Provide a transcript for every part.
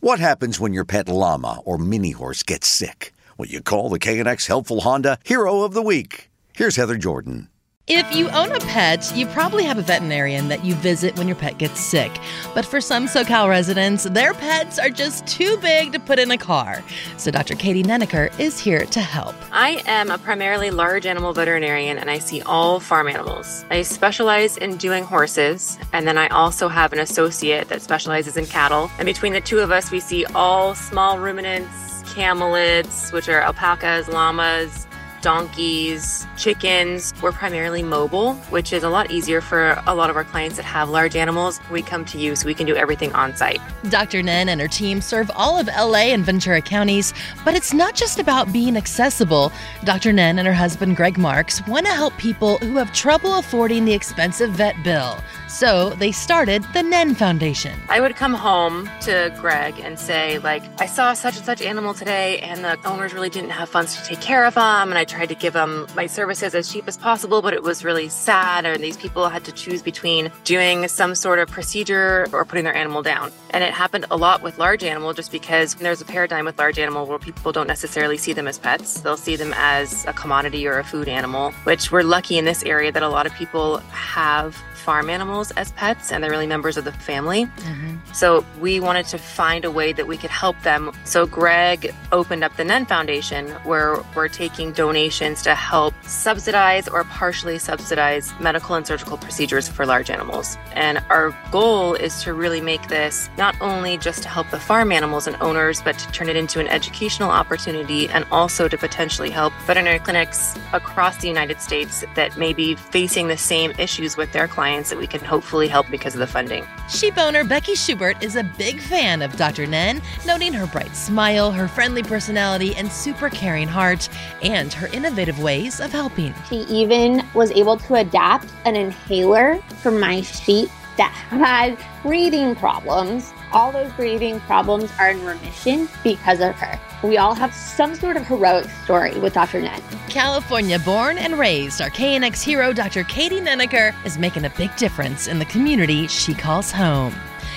What happens when your pet llama or mini horse gets sick? Well, you call the KNX Helpful Honda Hero of the Week. Here's Heather Jordan. If you own a pet, you probably have a veterinarian that you visit when your pet gets sick. But for some SoCal residents, their pets are just too big to put in a car. So Dr. Katie Nenneker is here to help. I am a primarily large animal veterinarian and I see all farm animals. I specialize in doing horses, and then I also have an associate that specializes in cattle. And between the two of us, we see all small ruminants, camelids, which are alpacas, llamas, donkeys, chickens. We're primarily mobile, which is a lot easier for a lot of our clients that have large animals. We come to you so we can do everything on site. Dr. Nenn and her team serve all of LA and Ventura counties, but it's not just about being accessible. Dr. Nenn and her husband Greg Marks want to help people who have trouble affording the expensive vet bill. So they started the Nenn Foundation. I would come home to Greg and say, like, I saw such and such animal today, and the owners really didn't have funds to take care of them, and I tried to give them my services as cheap as possible, but it was really sad, and these people had to choose between doing some sort of procedure or putting their animal down. And it happened a lot with large animal just because there's a paradigm with large animal where people don't necessarily see them as pets. They'll see them as a commodity or a food animal, which we're lucky in this area that a lot of people have farm animals as pets and they're really members of the family. Mm-hmm. So we wanted to find a way that we could help them. So Greg opened up the Nenn Foundation where we're taking donations to help subsidize or partially subsidize medical and surgical procedures for large animals. And our goal is to really make this not only just to help the farm animals and owners, but to turn it into an educational opportunity and also to potentially help veterinary clinics across the United States that may be facing the same issues with their clients clients that we can hopefully help because of the funding. Sheep owner Becky Schubert is a big fan of Dr. Nenn, noting her bright smile, her friendly personality, and super caring heart, and her innovative ways of helping. She even was able to adapt an inhaler for my sheep that had breathing problems. All those breathing problems are in remission because of her. We all have some sort of heroic story with Dr. Nenn. California born and raised, our KNX hero, Dr. Katie Nenneker, is making a big difference in the community she calls home.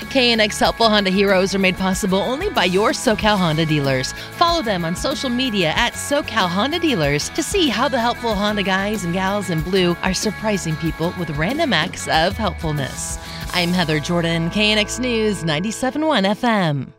KNX Helpful Honda Heroes are made possible only by your SoCal Honda dealers. Follow them on social media at SoCal Honda Dealers to see how the helpful Honda guys and gals in blue are surprising people with random acts of helpfulness. I'm Heather Jordan, KNX News 97.1 FM.